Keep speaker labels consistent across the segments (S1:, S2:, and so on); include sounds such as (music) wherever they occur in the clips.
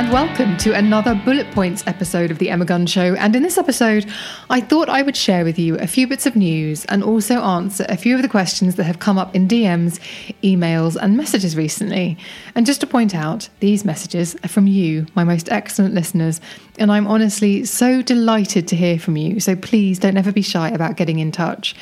S1: and welcome to another Bullet Points episode of The Emma Guns Show. And in this episode, I thought I would share with you a few bits of news and also answer a few of the questions that have come up in DMs, emails, and messages recently. And just to point out, these messages are from you, my most excellent listeners, and I'm honestly so delighted to hear from you. So please don't ever be shy about getting in touch.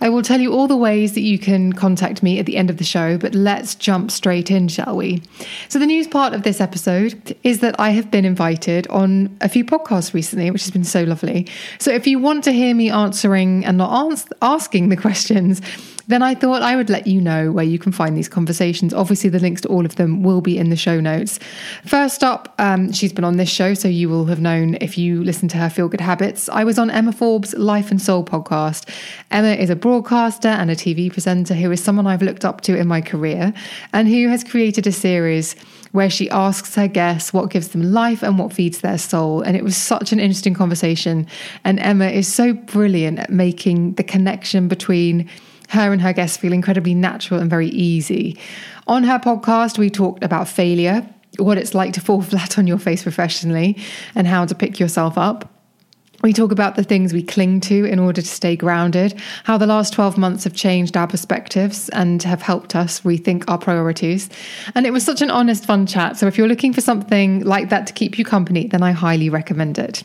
S1: I will tell you all the ways that you can contact me at the end of the show, but let's jump straight in, shall we? So, the news part of this episode is that I have been invited on a few podcasts recently, which has been so lovely. So, if you want to hear me answering and not asking the questions, then I thought I would let you know where you can find these conversations. Obviously, the links to all of them will be in the show notes. First up, um, she's been on this show, so you will have known if you listen to her Feel Good Habits. I was on Emma Forbes' Life and Soul podcast. Emma is a broadcaster and a TV presenter who is someone I've looked up to in my career and who has created a series where she asks her guests what gives them life and what feeds their soul. And it was such an interesting conversation. And Emma is so brilliant at making the connection between her and her guests feel incredibly natural and very easy. On her podcast, we talked about failure, what it's like to fall (laughs) flat on your face professionally, and how to pick yourself up. We talk about the things we cling to in order to stay grounded, how the last 12 months have changed our perspectives and have helped us rethink our priorities. And it was such an honest, fun chat. So if you're looking for something like that to keep you company, then I highly recommend it.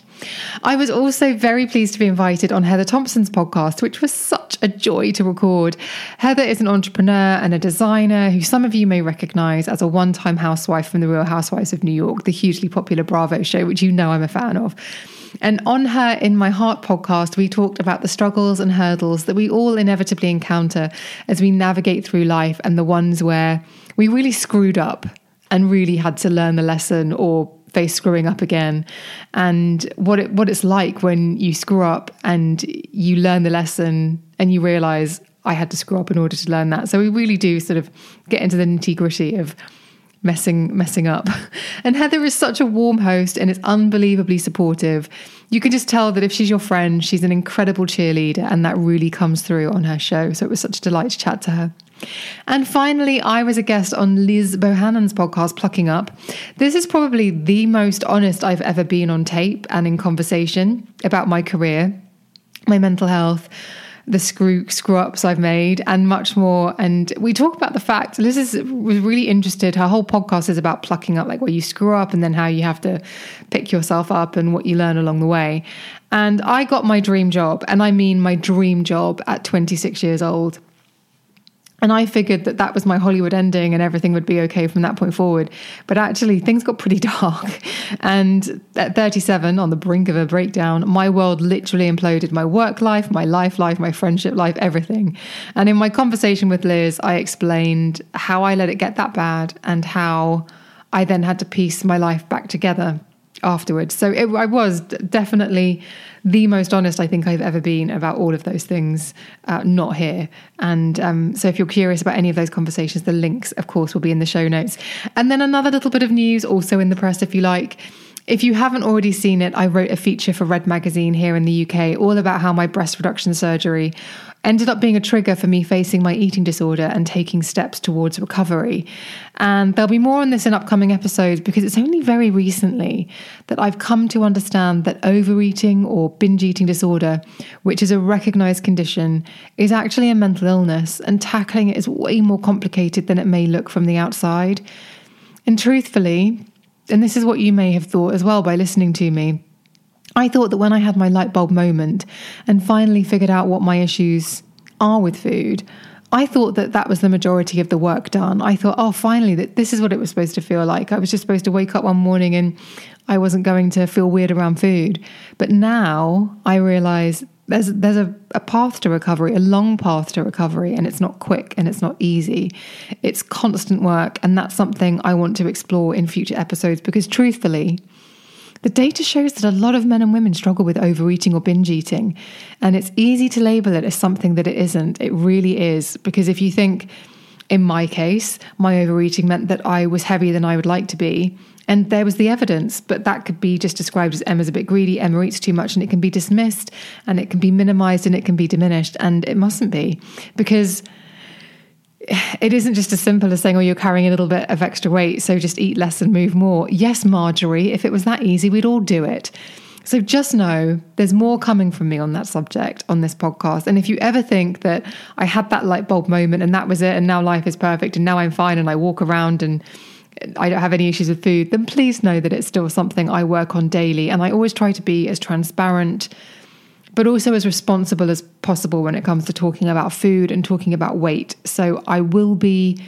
S1: I was also very pleased to be invited on Heather Thomson's podcast, which was such a joy to record. Heather is an entrepreneur and a designer who some of you may recognize as a one time housewife from The Real Housewives of New York, the hugely popular Bravo show, which you know I'm a fan of. And on her In My Heart podcast, we talked about the struggles and hurdles that we all inevitably encounter as we navigate through life and the ones where we really screwed up and really had to learn the lesson or face screwing up again and what it what it's like when you screw up and you learn the lesson and you realize I had to screw up in order to learn that. So we really do sort of get into the nitty gritty of messing messing up. (laughs) And Heather is such a warm host and is unbelievably supportive. You can just tell that if she's your friend, she's an incredible cheerleader, and that really comes through on her show. So it was such a delight to chat to her. And finally, I was a guest on Liz Bohannon's podcast, Plucking Up. This is probably the most honest I've ever been on tape and in conversation about my career, my mental health, the screw screw ups I've made and much more. And we talk about the fact Liz is, was really interested. Her whole podcast is about plucking up, like where you screw up and then how you have to pick yourself up and what you learn along the way. And I got my dream job, and I mean my dream job at 26 years old. And I figured that that was my Hollywood ending and everything would be okay from that point forward. But actually, things got pretty (laughs) dark. And at 37, on the brink of a breakdown, my world literally imploded my work life, my life life, my friendship life, everything. And in my conversation with Liz, I explained how I let it get that bad and how I then had to piece my life back together afterwards. So it, I was definitely the most honest I think I've ever been about all of those things, uh, not here. And um, so if you're curious about any of those conversations, the links, of course, will be in the show notes. And then another little bit of news also in the press, if you like. If you haven't already seen it, I wrote a feature for Red Magazine here in the UK all about how my breast reduction surgery ended up being a trigger for me facing my eating disorder and taking steps towards recovery. And there'll be more on this in upcoming episodes because it's only very recently that I've come to understand that overeating or binge eating disorder, which is a recognized condition, is actually a mental illness and tackling it is way more complicated than it may look from the outside. And truthfully, and this is what you may have thought as well by listening to me, I thought that when I had my light bulb moment and finally figured out what my issues are with food, I thought that that was the majority of the work done. I thought, oh, finally, that this is what it was supposed to feel like. I was just supposed to wake up one morning and I wasn't going to feel weird around food. But now I realize there's there's a, a path to recovery, a long path to recovery, and it's not quick and it's not easy. It's constant work, and that's something I want to explore in future episodes because truthfully, the data shows that a lot of men and women struggle with overeating or binge eating, and it's easy to label it as something that it isn't. It really is, because if you think, in my case, my overeating meant that I was heavier than I would like to be, and there was the evidence, but that could be just described as Emma's a bit greedy, Emma eats too much, and it can be dismissed, and it can be minimized, and it can be diminished, and it mustn't be, because it isn't just as simple as saying, oh, you're carrying a little bit of extra weight, so just eat less and move more. Yes, Marjorie, if it was that easy, we'd all do it. So just know there's more coming from me on that subject on this podcast. And if you ever think that I had that light bulb moment and that was it, and now life is perfect, and now I'm fine and I walk around and I don't have any issues with food, then please know that it's still something I work on daily. And I always try to be as transparent but also as responsible as possible when it comes to talking about food and talking about weight. So I will be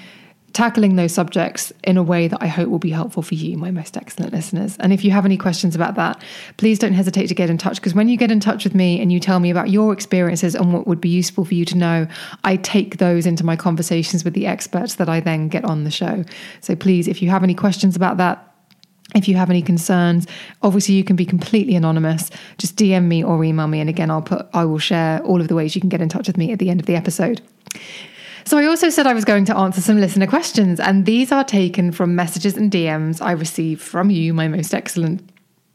S1: tackling those subjects in a way that I hope will be helpful for you, my most excellent listeners. And if you have any questions about that, please don't hesitate to get in touch because when you get in touch with me and you tell me about your experiences and what would be useful for you to know, I take those into my conversations with the experts that I then get on the show. So please, if you have any questions about that, if you have any concerns, obviously you can be completely anonymous. Just DM me or email me, and again, I'll put I will share all of the ways you can get in touch with me at the end of the episode. So I also said I was going to answer some listener questions, and these are taken from messages and DMs I receive from you, my most excellent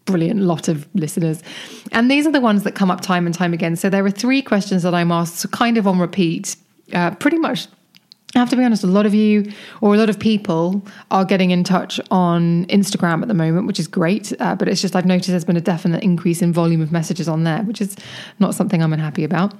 S1: brilliant lot of listeners. And these are the ones that come up time and time again. So there are three questions that I'm asked kind of on repeat, uh, pretty much I have to be honest, a lot of you or a lot of people are getting in touch on Instagram at the moment, which is great. Uh, but it's just I've noticed there's been a definite increase in volume of messages on there, which is not something I'm unhappy about.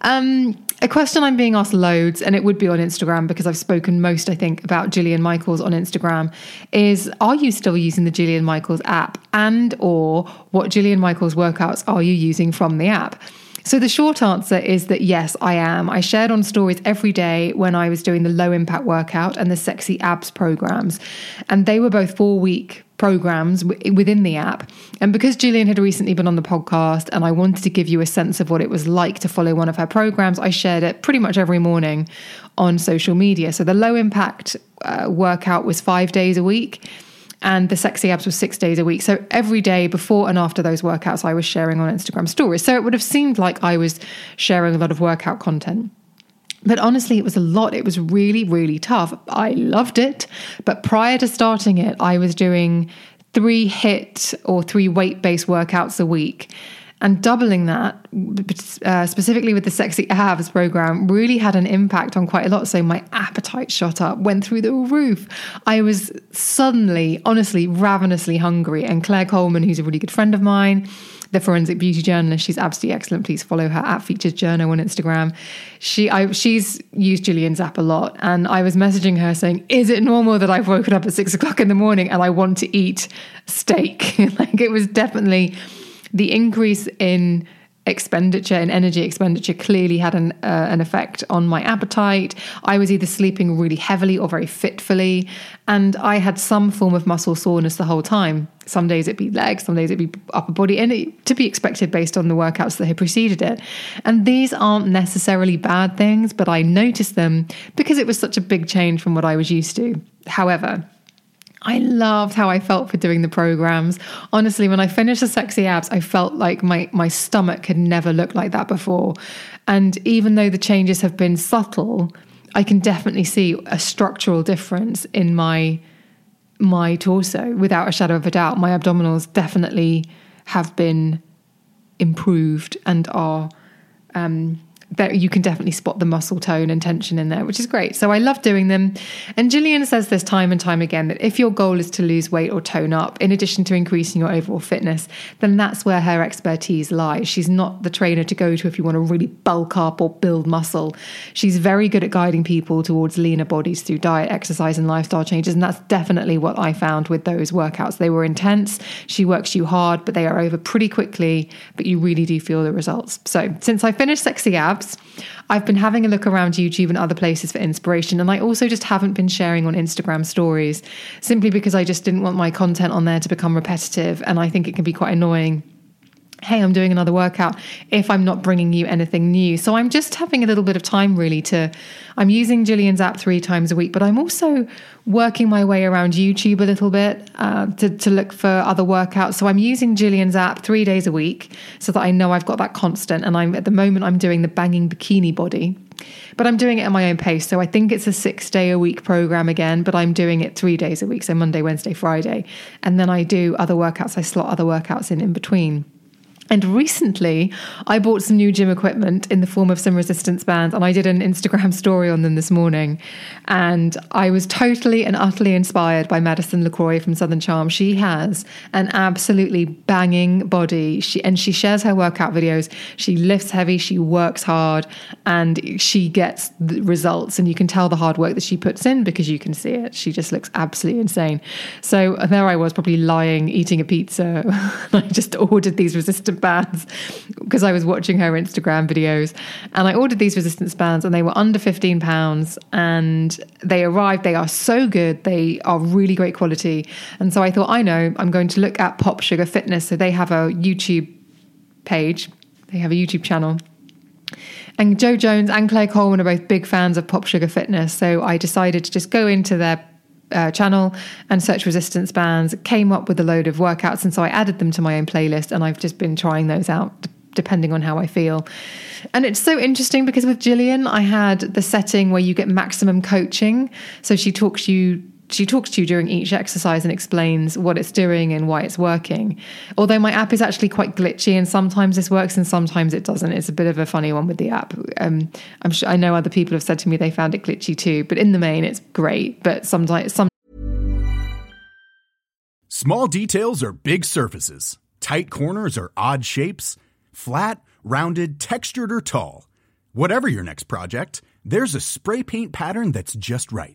S1: Um, a question I'm being asked loads, and it would be on Instagram because I've spoken most, I think, about Jillian Michaels on Instagram, is are you still using the Jillian Michaels app? And or what Jillian Michaels workouts are you using from the app? So the short answer is that yes, I am. I shared on stories every day when I was doing the low impact workout and the sexy abs programs. And they were both four week programs within the app. And because Jillian had recently been on the podcast and I wanted to give you a sense of what it was like to follow one of her programs, I shared it pretty much every morning on social media. So the low impact uh, workout was five days a week and the sexy abs was six days a week. So every day before and after those workouts, I was sharing on Instagram stories. So it would have seemed like I was sharing a lot of workout content. But honestly, it was a lot. It was really, really tough. I loved it. But prior to starting it, I was doing three HIIT or three weight based workouts a week. And doubling that, uh, specifically with the Sexy Abs program, really had an impact on quite a lot. So my appetite shot up, went through the roof. I was suddenly, honestly, ravenously hungry. And Claire Coleman, who's a really good friend of mine, the forensic beauty journalist. She's absolutely excellent. Please follow her at Features Journal on Instagram. She, I, she's used Jillian's app a lot, and I was messaging her saying, "Is it normal that I've woken up at six o'clock in the morning and I want to eat steak?" (laughs) like it was definitely the increase in expenditure and energy expenditure clearly had an uh, an effect on my appetite. I was either sleeping really heavily or very fitfully, and I had some form of muscle soreness the whole time. Some days it'd be legs, some days it'd be upper body, and it, to be expected based on the workouts that had preceded it. And these aren't necessarily bad things, but I noticed them because it was such a big change from what I was used to. However, I loved how I felt for doing the programs. Honestly, when I finished the sexy abs, I felt like my my stomach had never looked like that before. And even though the changes have been subtle, I can definitely see a structural difference in my my torso without a shadow of a doubt. My abdominals definitely have been improved and are um, that you can definitely spot the muscle tone and tension in there, which is great. So I love doing them. And Jillian says this time and time again that if your goal is to lose weight or tone up, in addition to increasing your overall fitness, then that's where her expertise lies. She's not the trainer to go to if you want to really bulk up or build muscle. She's very good at guiding people towards leaner bodies through diet, exercise, and lifestyle changes. And that's definitely what I found with those workouts. They were intense. She works you hard, but they are over pretty quickly, but you really do feel the results. So since I finished Sexy I've been having a look around YouTube and other places for inspiration, and I also just haven't been sharing on Instagram stories simply because I just didn't want my content on there to become repetitive, and I think it can be quite annoying hey, I'm doing another workout if I'm not bringing you anything new. So I'm just having a little bit of time really to, I'm using Jillian's app three times a week, but I'm also working my way around YouTube a little bit uh, to, to look for other workouts. So I'm using Jillian's app three days a week so that I know I've got that constant. And I'm at the moment, I'm doing the banging bikini body. But I'm doing it at my own pace. So I think it's a six day a week program again, but I'm doing it three days a week. So Monday, Wednesday, Friday. And then I do other workouts. I slot other workouts in in between. And recently, I bought some new gym equipment in the form of some resistance bands, and I did an Instagram (laughs) story on them this morning. And I was totally and utterly inspired by Madison LeCroy from Southern Charm. She has an absolutely banging body, she, and she shares her workout videos. She lifts heavy, she works hard, and she gets the results. And you can tell the hard work that she puts in because you can see it. She just looks absolutely insane. So there I was, probably lying, eating a pizza. (laughs) I just ordered these resistance bands because I was watching her Instagram videos. And I ordered these resistance bands and they were under 15 pounds and they arrived. They are so good. They are really great quality. And so I thought, I know, I'm going to look at Pop Sugar Fitness. So they have a YouTube page, they have a YouTube channel. And Joe Jones and Claire Coleman are both big fans of Pop Sugar Fitness. So I decided to just go into their uh, channel and search resistance bands, came up with a load of workouts. And so I added them to my own playlist and I've just been trying those out depending on how I feel. And it's so interesting because with Jillian, I had the setting where you get maximum coaching. So she talks you she talks to you during each exercise and explains what it's doing and why it's working. Although my app is actually quite glitchy, and sometimes this works and sometimes it doesn't. It's a bit of a funny one with the app. Um, I'm sure I know other people have said to me they found it glitchy too, but in the main, it's great. But sometimes some.
S2: Small details are big surfaces. Tight corners are odd shapes. Flat, rounded, textured, or tall. Whatever your next project, there's a spray paint pattern that's just right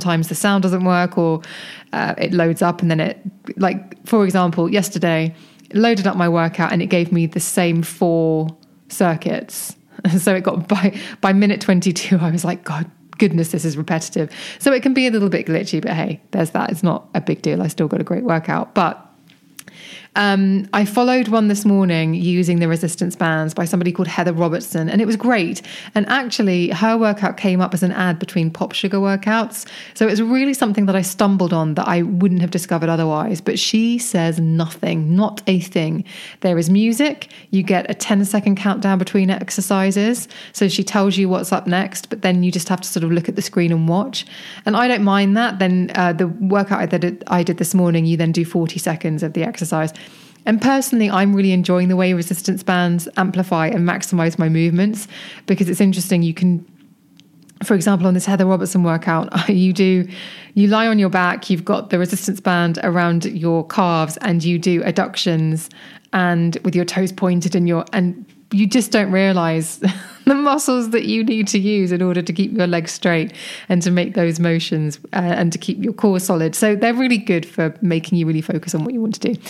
S1: Sometimes the sound doesn't work or uh, it loads up and then it, like, for example, yesterday, loaded up my workout and it gave me the same four circuits. (laughs) So it got by by minute 22 I was like god goodness this is repetitive. So it can be a little bit glitchy but hey, there's that. It's not a big deal. I still got a great workout. But um, I followed one this morning using the resistance bands by somebody called Heather Robertson, and it was great. And actually, her workout came up as an ad between Pop Sugar workouts. So it was really something that I stumbled on that I wouldn't have discovered otherwise. But she says nothing, not a thing. There is music, you get a 10 second countdown between exercises. So she tells you what's up next, but then you just have to sort of look at the screen and watch. And I don't mind that. Then uh, the workout that I did this morning, you then do 40 seconds of the exercise. And personally, I'm really enjoying the way resistance bands amplify and maximize my movements because it's interesting. You can, for example, on this Heather Robertson workout, (laughs) you do, you lie on your back, you've got the resistance band around your calves, and you do adductions and with your toes pointed and your, and you just don't realize (laughs) the muscles that you need to use in order to keep your legs straight and to make those motions uh, and to keep your core solid. So they're really good for making you really focus on what you want to do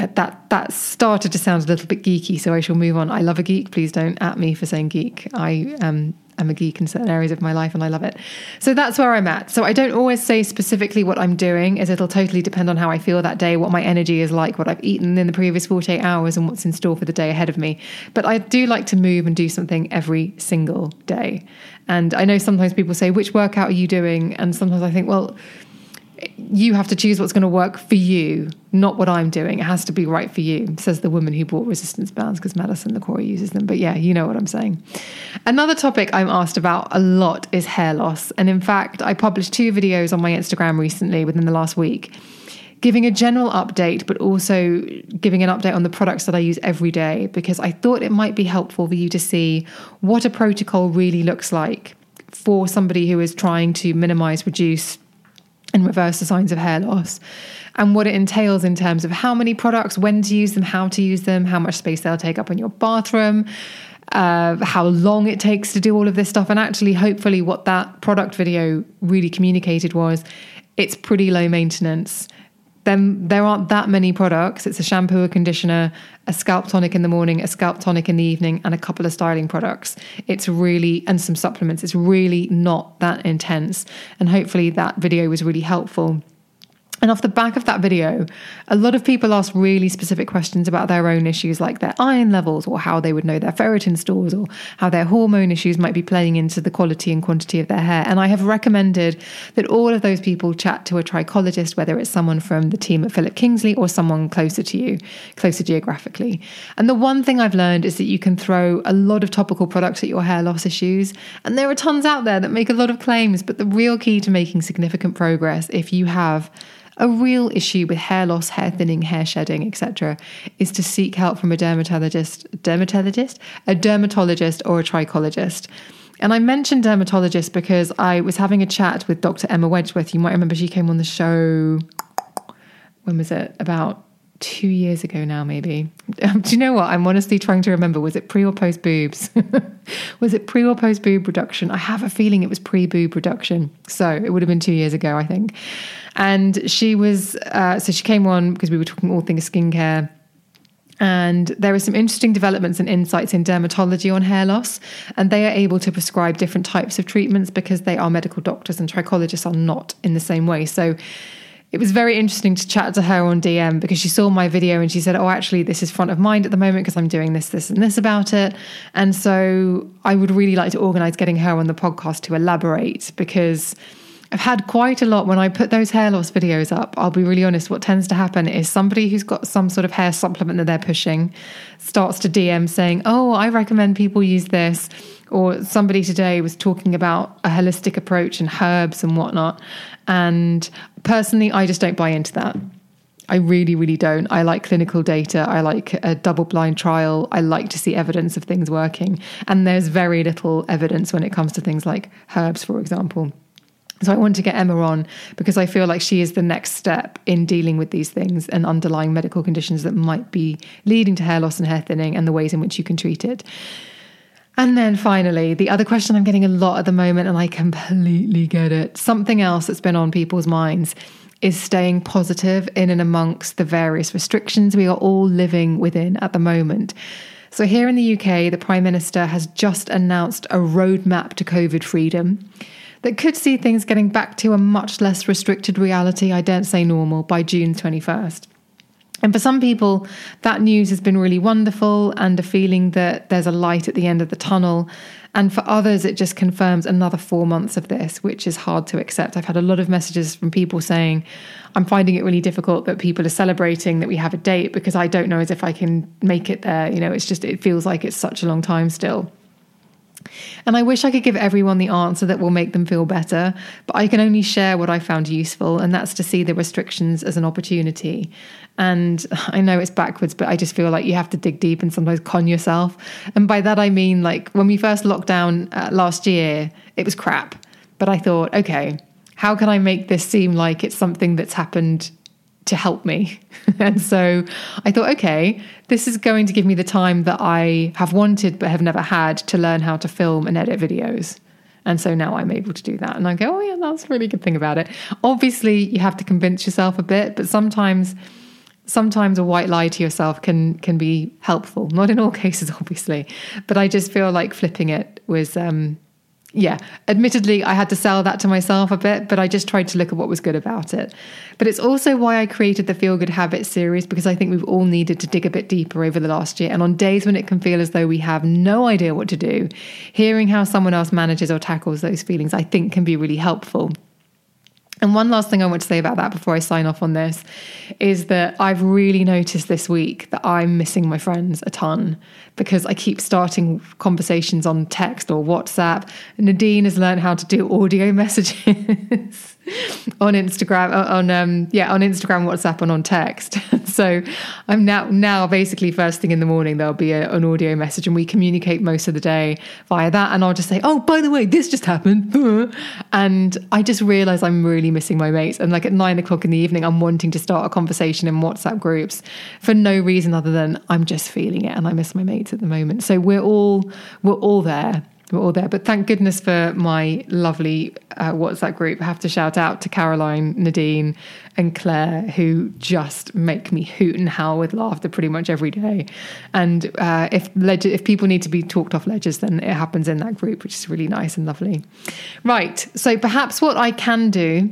S1: but that that started to sound a little bit geeky, so I shall move on. I love a geek. Please don't at me for saying geek. I um, am a geek in certain areas of my life, and I love it. So that's where I'm at. So I don't always say specifically what I'm doing, as it'll totally depend on how I feel that day, what my energy is like, what I've eaten in the previous 48 hours, and what's in store for the day ahead of me. But I do like to move and do something every single day. And I know sometimes people say, "Which workout are you doing?" And sometimes I think, well you have to choose what's going to work for you, not what I'm doing. It has to be right for you, says the woman who bought resistance bands because Madison the LeCroy uses them. But yeah, you know what I'm saying. Another topic I'm asked about a lot is hair loss. And in fact, I published two videos on my Instagram recently within the last week, giving a general update, but also giving an update on the products that I use every day because I thought it might be helpful for you to see what a protocol really looks like for somebody who is trying to minimize, reduce, and reverse the signs of hair loss and what it entails in terms of how many products, when to use them, how to use them, how much space they'll take up in your bathroom, uh, how long it takes to do all of this stuff. And actually, hopefully, what that product video really communicated was it's pretty low maintenance. Then there aren't that many products. It's a shampoo, a conditioner, a scalp tonic in the morning, a scalp tonic in the evening, and a couple of styling products. It's really, and some supplements. It's really not that intense. And hopefully, that video was really helpful and off the back of that video, a lot of people asked really specific questions about their own issues, like their iron levels, or how they would know their ferritin stores, or how their hormone issues might be playing into the quality and quantity of their hair. And I have recommended that all of those people chat to a trichologist, whether it's someone from the team at Philip Kingsley or someone closer to you, closer geographically. And the one thing I've learned is that you can throw a lot of topical products at your hair loss issues. And there are tons out there that make a lot of claims, but the real key to making significant progress, if you have a real issue with hair loss, hair thinning, hair shedding, etc., is to seek help from a dermatologist, dermatologist, a dermatologist, or a trichologist. And I mentioned dermatologist because I was having a chat with Dr. Emma Wedgeworth. You might remember she came on the show. When was it? About two years ago now, maybe. Um, do you know what? I'm honestly trying to remember. Was it pre or post boobs? (laughs) was it pre or post boob reduction? I have a feeling it was pre boob reduction. So it would have been two years ago, I think. And she was, uh, so she came on because we were talking all things skincare. And there are some interesting developments and insights in dermatology on hair loss. And they are able to prescribe different types of treatments because they are medical doctors and trichologists are not in the same way. So it was very interesting to chat to her on DM because she saw my video and she said, Oh, actually, this is front of mind at the moment because I'm doing this, this, and this about it. And so I would really like to organize getting her on the podcast to elaborate because I've had quite a lot when I put those hair loss videos up. I'll be really honest, what tends to happen is somebody who's got some sort of hair supplement that they're pushing starts to DM saying, Oh, I recommend people use this. Or somebody today was talking about a holistic approach and herbs and whatnot. And personally, I just don't buy into that. I really, really don't. I like clinical data. I like a double blind trial. I like to see evidence of things working. And there's very little evidence when it comes to things like herbs, for example. So I want to get Emma on because I feel like she is the next step in dealing with these things and underlying medical conditions that might be leading to hair loss and hair thinning and the ways in which you can treat it. And then finally, the other question I'm getting a lot at the moment, and I completely get it. Something else that's been on people's minds is staying positive in and amongst the various restrictions we are all living within at the moment. So, here in the UK, the Prime Minister has just announced a roadmap to COVID freedom that could see things getting back to a much less restricted reality, I don't say normal, by June 21st. And for some people, that news has been really wonderful and a feeling that there's a light at the end of the tunnel. And for others, it just confirms another four months of this, which is hard to accept. I've had a lot of messages from people saying, I'm finding it really difficult that people are celebrating that we have a date because I don't know as if I can make it there. You know, it's just, it feels like it's such a long time still. And I wish I could give everyone the answer that will make them feel better, but I can only share what I found useful, and that's to see the restrictions as an opportunity. And (laughs) I know it's backwards, but I just feel like you have to dig deep and sometimes con yourself. And by that, I mean, like when we first locked down uh, last year, it was crap. But I thought, okay, how can I make this seem like it's something that's happened to help me. (laughs) and so I thought, okay, this is going to give me the time that I have wanted but have never had to learn how to film and edit videos. And so now I'm able to do that. And I go, oh, yeah, that's a really good thing about it. Obviously, you have to convince yourself a bit, but sometimes. Sometimes a white lie to yourself can can be helpful. Not in all (laughs) cases, obviously, but I just feel like flipping it was um, yeah, admittedly, I had to sell that to myself a bit, but I just tried to look at what was good about it. But it's also why I created the Feel Good Habits series because I think we've all needed to dig a bit deeper over the last year. And on days when it can feel as though we have no idea what to do, hearing how someone else manages or tackles those feelings, I think can be really helpful. And one last thing I want to say about that before I sign off on this is that I've really noticed this week that I'm missing my friends a ton because I keep starting conversations on text or WhatsApp. Nadine has learned how to do audio (laughs) messages. (laughs) on Instagram, uh, on um, yeah, on Instagram, WhatsApp, and on text. (laughs) so I'm now now basically first thing in the morning there'll be a, an audio message, and we communicate most of the day via that. And I'll just say, oh, by the way, this just happened, (laughs) and I just realise I'm really missing my mates. And like at nine o'clock in the evening, I'm wanting to start a conversation in WhatsApp groups for no reason other than I'm just feeling it, and I miss my mates at the moment. So we're all we're all there we're all there. But thank goodness for my lovely uh, WhatsApp group. I have to shout out to Caroline, Nadine, and Claire, who just make me hoot and howl with laughter pretty much every day. And uh, if ledger, if people need to be talked off ledgers, then it happens in that group, which is really nice and lovely. Right. So perhaps what I can do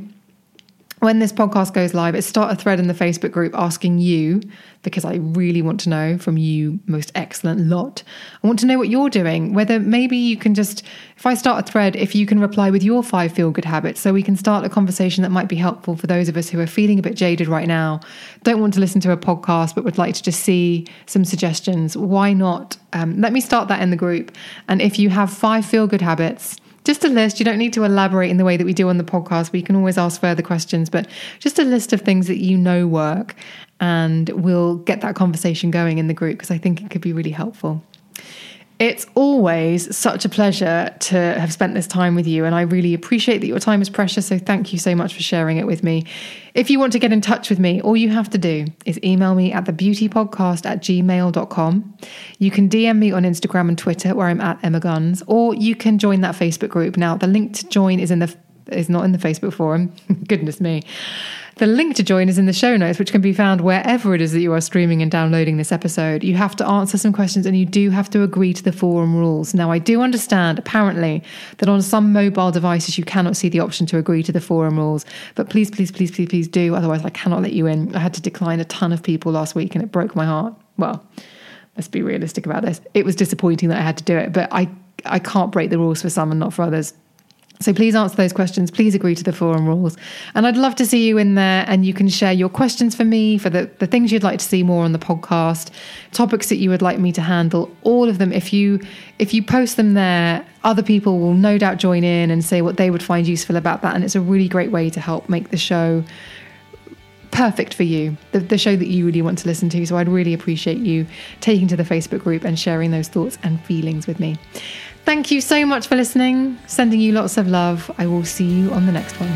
S1: when this podcast goes live, is start a thread in the Facebook group asking you, because I really want to know from you, most excellent lot. I want to know what you're doing. Whether maybe you can just, if I start a thread, if you can reply with your five feel good habits, so we can start a conversation that might be helpful for those of us who are feeling a bit jaded right now, don't want to listen to a podcast, but would like to just see some suggestions. Why not? Um, let me start that in the group. And if you have five feel good habits, just a list. You don't need to elaborate in the way that we do on the podcast. We can always ask further questions, but just a list of things that you know work. And we'll get that conversation going in the group because I think it could be really helpful. It's always such a pleasure to have spent this time with you, and I really appreciate that your time is precious. So, thank you so much for sharing it with me. If you want to get in touch with me, all you have to do is email me at thebeautypodcast at gmail.com. You can DM me on Instagram and Twitter, where I'm at Emma Guns, or you can join that Facebook group. Now, the link to join is in the is not in the Facebook forum. (laughs) Goodness me. The link to join is in the show notes, which can be found wherever it is that you are streaming and downloading this episode. You have to answer some questions and you do have to agree to the forum rules. Now, I do understand, apparently, that on some mobile devices you cannot see the option to agree to the forum rules. But please, please, please, please, please do. Otherwise, I cannot let you in. I had to decline a ton of people last week and it broke my heart. Well, let's be realistic about this. It was disappointing that I had to do it, but I, I can't break the rules for some and not for others. So please answer those questions. Please agree to the forum rules. And I'd love to see you in there and you can share your questions for me, for the, the things you'd like to see more on the podcast, topics that you would like me to handle, all of them. If you if you post them there, other people will no doubt join in and say what they would find useful about that. And it's a really great way to help make the show perfect for you, the, the show that you really want to listen to. So I'd really appreciate you taking to the Facebook group and sharing those thoughts and feelings with me. Thank you so much for listening. Sending you lots of love. I will see you on the next one.